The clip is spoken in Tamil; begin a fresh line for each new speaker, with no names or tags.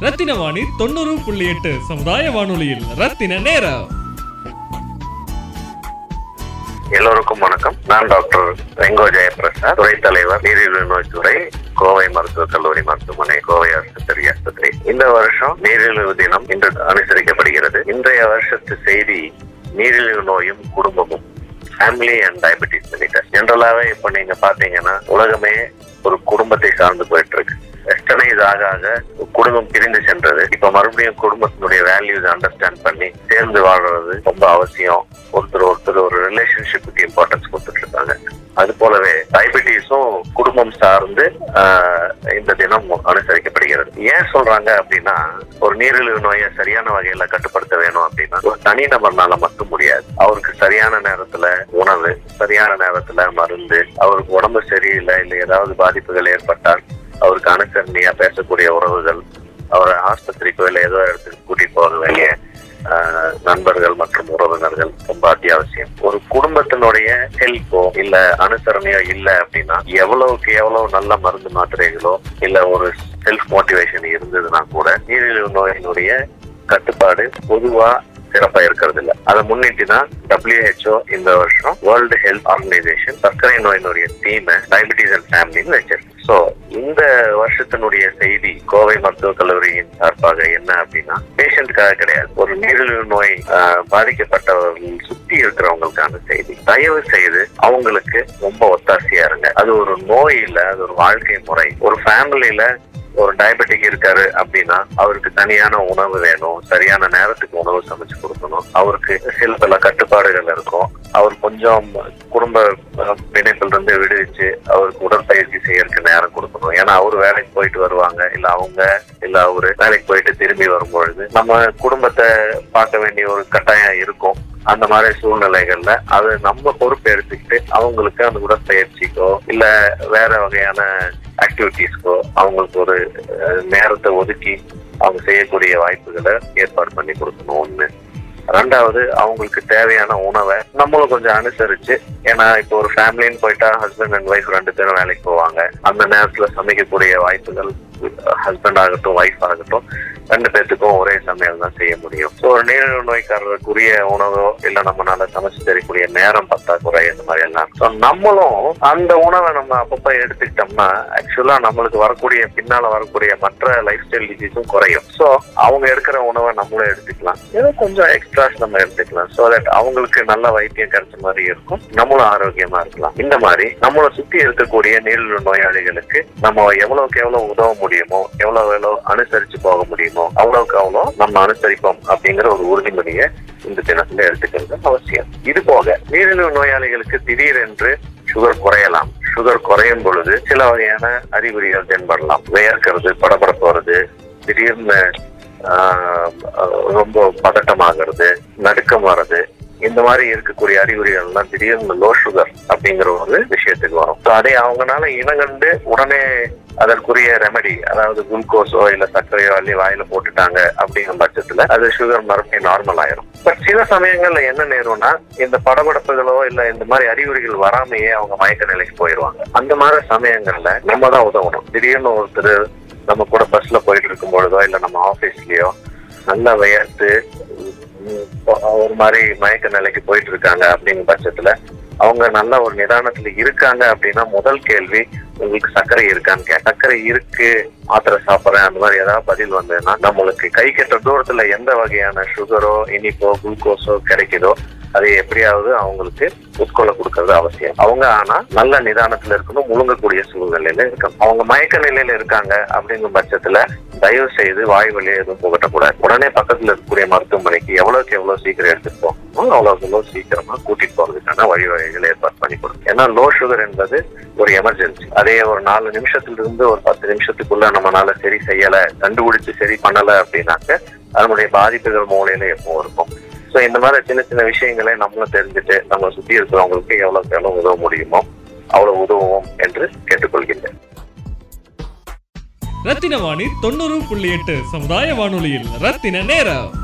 ரத்தின வாணி தொண்ணூறு புள்ளி எட்டு சமுதாய வானொலியில். ரத்தின நேரம்.
எல்லோருக்கும் வணக்கம். நான் டாக்டர் ரெங்கோ ஜெயபிரசாத் துறை தலைவர் நீரிழிவு நோய் துறை கோவை மருத்துவக் கல்லூரி மருத்துவமனை கோவை அரசு ஆஸ்பத்திரி. இந்த வருஷம் நீரிழிவு தினம் இன்று அனுசரிக்கப்படுகிறது. இன்றைய வருஷத்து செய்தி நீரிழிவு நோயும் குடும்பமும் ஃபேமிலி அண்ட் டயபெட்டிஸ் மினிட்டர் ஜென்ரலாவே இப்ப நீங்க பாத்தீங்கன்னா உலகமே ஒரு குடும்பத்தை சார்ந்து போயிட்டு இருக்கு. ஆக ஆக குடும்பம் பிரிந்து சென்றது. இப்ப மறுபடியும் குடும்பத்தினுடைய வேல்யூஸ் அண்டர்ஸ்டாண்ட் பண்ணி சேர்ந்து வாழ்றது ரொம்ப அவசியம். ஒருத்தர் ஒருத்தர் ஒரு ரிலேஷன்ஷிப்புக்கு இம்பார்ட்டன்ஸ் கொடுத்துட்டு இருக்காங்க அது போலவே டயபெட்டிஸும் குடும்பம் சார்ந்து இந்த தினம் அனுசரிக்கப்படுகிறது. ஏன் சொல்றாங்க அப்படின்னா ஒரு நீரிழிவு நோயை சரியான வகையில கட்டுப்படுத்த வேணும் அப்படின்னா ஒரு தனிநபர்னால மட்டும் முடியாது. அவருக்கு சரியான நேரத்துல உணவு சரியான நேரத்துல மருந்து அவருக்கு உடம்பு சரியில்லை இல்லை ஏதாவது பாதிப்புகள் ஏற்பட்டால் அவருக்கு அனுசரணையா பேசக்கூடிய உறவுகள் அவரை ஆஸ்பத்திரிக்கோ இல்லை ஏதோ இடத்துக்கு கூட்டிட்டு போக வேண்டிய நண்பர்கள் மற்றும் உறவினர்கள் ரொம்ப அத்தியாவசியம். ஒரு குடும்பத்தினுடைய ஹெல்ப்போ இல்ல அனுசரணையோ இல்ல அப்படின்னா எவ்வளவுக்கு எவ்வளவு நல்ல மருந்து மாத்திரைகளோ இல்ல ஒரு செல்ஃப் மோட்டிவேஷன் இருந்ததுன்னா கூட நீரிழிவு நோயினுடைய கட்டுப்பாடு பொதுவா சிறப்பா இருக்கிறது இல்ல அதை முன்னிட்டு தான் இந்த வருஷம் வேர்ல்டு ஹெல்த் ஆர்கனைசேஷன் சர்க்கரை நோயினுடைய தீமை டயபிட்டிஸ் அண்ட் ஃபேமிலின்னு வச்சிருக்கு. சோ இந்த வருஷத்தினுடைய செய்தி கோவை மருத்துவக் கல்லூரியின் சார்பாக என்ன அப்படின்னா பேஷண்ட்காக கிடையாது. ஒரு நீரிழிவு நோய் பாதிக்கப்பட்டவர்கள் சுத்தி இருக்கிறவங்களுக்கான செய்தி. தயவு செய்து அவங்களுக்கு ரொம்ப ஒத்தாசையா இருங்க. அது ஒரு நோய் இல்ல அது ஒரு வாழ்க்கை முறை. ஒரு ஃபேமிலியில ஒரு டயபெட்டிக் இருக்காரு அப்படின்னா அவருக்கு தனியான உணவு வேணும் சரியான நேரத்துக்கு உணவு சமைச்சு கொடுக்கணும். அவருக்கு சில பல கட்டுப்பாடுகள் இருக்கும். அவர் கொஞ்சம் குடும்ப அஹ், இருந்து விடுவிச்சு அவருக்கு உடற்பயிற்சி செய்யறதுக்கு நேரம் கொடுக்கணும். ஏன்னா அவர் வேலைக்கு போயிட்டு வருவாங்க. இல்ல அவங்க இல்ல அவரு வேலைக்கு போயிட்டு திரும்பி வரும்பொழுது நம்ம குடும்பத்தை பார்க்க வேண்டிய ஒரு கட்டாயம் இருக்கும். அந்த மாதிரி சூழ்நிலைகள்ல அது நம்ம பொறுப்பு எடுத்துக்கிட்டு அவங்களுக்கு அந்த உடற்பயிற்சிக்கோ இல்ல வேற வகையான ஆக்டிவிட்டிஸ்க்கோ அவங்களுக்கு ஒரு நேரத்தை ஒதுக்கி அவங்க செய்யக்கூடிய வாய்ப்புகளை ஏற்பாடு பண்ணி கொடுக்கணும் ஒண்ணு ரெண்டாவது அவங்களுக்கு தேவையான உணவை நம்மளும் கொஞ்சம் அனுசரிச்சு ஏன்னா இப்போ ஒரு ஃபேமிலின்னு போயிட்டா ஹஸ்பண்ட் அண்ட் ஒய்ஃப் ரெண்டு பேரும் வேலைக்கு போவாங்க. அந்த நேரத்துல சமைக்கக்கூடிய வாய்ப்புகள் ஹஸ்பண்ட் ஆகட்டும் ஒய்ஃப் ஆகட்டும் ரெண்டு பேர்த்துக்கும் ஒரே சமையல் தான் செய்ய முடியும். ஸோ ஒரு நீரிழிவு நோய்க்காரருக்குரிய உணவோ இல்ல நம்மளால சமைச்சு தெரியக்கூடிய நேரம் பத்தாக்குறை இந்த மாதிரி எல்லாம். ஸோ நம்மளும் அந்த உணவை நம்ம அப்பப்ப எடுத்துக்கிட்டோம்னா ஆக்சுவலா நம்மளுக்கு வரக்கூடிய பின்னால வரக்கூடிய மற்ற லைஃப் ஸ்டைல் டிசீஸும் குறையும். ஸோ அவங்க எடுக்கிற உணவை நம்மளும் எடுத்துக்கலாம். ஏதோ கொஞ்சம் எக்ஸ்ட்ராஸ் நம்ம எடுத்துக்கலாம். ஸோ தட் அவங்களுக்கு நல்ல வைத்தியம் கிடைச்ச மாதிரி இருக்கும். நம்மளும் ஆரோக்கியமா இருக்கலாம். இந்த மாதிரி நம்மளை சுத்தி இருக்கக்கூடிய நீரிழிவு நோயாளிகளுக்கு நம்ம எவ்வளவுக்கு எவ்வளவு உதவ முடியுமோ எவ்வளவு எவ்வளவு அனுசரிச்சு போக முடியுமோ அவ்வளவுக்கு அவ்வளோ நம்ம அனுசரிப்போம் அப்படிங்கிற ஒரு உறுதிமொழியை இந்த தினத்துல எடுத்துக்கிறது அவசியம். இது போக நீரிழிவு நோயாளிகளுக்கு திடீரென்று சுகர் குறையலாம். சுகர் குறையும் பொழுது சில வகையான அறிகுறிகள் தென்படலாம். வேர்க்கிறது படபடப்பு வருது திடீர்னு ஆஹ், ரொம்ப பதட்டமாகிறது நடுக்கம் வர்றது இந்த மாதிரி இருக்கக்கூடிய அறிகுறிகள் எல்லாம் திடீர்னு லோ சுகர் அப்படிங்கிற ஒரு விஷயத்துக்கு வரும். அதை அவங்களால இனங்கண்டு உடனே அதற்குரிய ரெமெடி அதாவது குளுக்கோஸோ இல்ல சர்க்கரையோ அள்ளி வாயில போட்டுட்டாங்க அப்படிங்கிற பட்சத்துல அது சுகர் மறுபடியும் நார்மல் ஆயிரும். பட் சில சமயங்கள்ல என்ன நேரும்னா இந்த படபடப்புகளோ இல்ல இந்த மாதிரி அறிகுறிகள் வராமையே அவங்க மயக்க நிலைக்கு போயிடுவாங்க அந்த மாதிரி சமயங்கள்ல நம்ம தான் உதவணும். திடீர்னு ஒருத்தர் நம்ம கூட பஸ்ல போயிட்டு இருக்கும் பொழுதோ இல்ல நம்ம ஆபீஸ்லயோ நல்லா வியர்த்து ஒரு மாதிரி மயக்க நிலைக்கு போயிட்டு இருக்காங்க அப்படிங்கிற பட்சத்துல அவங்க நல்ல ஒரு நிதானத்துல இருக்காங்க அப்படின்னா முதல் கேள்வி உங்களுக்கு சர்க்கரை இருக்கான்னு கே சர்க்கரை இருக்கு மாத்திரை சாப்பிட்றேன் அந்த மாதிரி ஏதாவது பதில் வந்ததுன்னா நம்மளுக்கு கை கெட்ட தூரத்துல எந்த வகையான சுகரோ இனிப்போ குளுக்கோஸோ கிடைக்குதோ அதை எப்படியாவது அவங்களுக்கு உட்கொள்ள கொடுக்கறது அவசியம். அவங்க ஆனா நல்ல நிதானத்துல இருக்கணும் முழுங்கக்கூடிய சூழ்நிலையில இருக்கணும். அவங்க மயக்க நிலையில இருக்காங்க அப்படிங்கும் பட்சத்துல தயவு செய்து வாய் வழியை எதுவும் புகட்டக்கூடாது. உடனே பக்கத்துல இருக்கக்கூடிய மருத்துவமனைக்கு எவ்வளவுக்கு எவ்வளவு சீக்கிரம் எடுத்துட்டு போகணும் அவ்வளவுக்கு எவ்வளவு சீக்கிரமா கூட்டிட்டு போறதுக்கான வழிவகைகளை ஏற்பாடு பண்ணி கொடுக்கும் ஏன்னா லோ சுகர் என்பது ஒரு எமர்ஜென்சி அதே ஒரு நாலு நிமிஷத்துல இருந்து ஒரு பத்து நிமிஷத்துக்குள்ள நம்மளால சரி செய்யல கண்டுபிடிச்சு சரி பண்ணல அப்படின்னாக்க அதனுடைய பாதிப்புகள் மூலையில எப்பவும் இருக்கும். சோ இந்த மாதிரி சின்ன சின்ன விஷயங்களை நம்மளும் தெரிஞ்சுட்டு நம்ம சுத்தி இருக்கிறவங்களுக்கு எவ்வளவுக்கு எவ்வளவு உதவ முடியுமோ அவ்வளவு உதவுவோம் என்று கேட்டுக்கொள்கின்றேன்.
ரத்தின வாணி தொண்ணூறு புள்ளி எட்டு சமுதாய வானொலியில் ரத்தின நேரம்.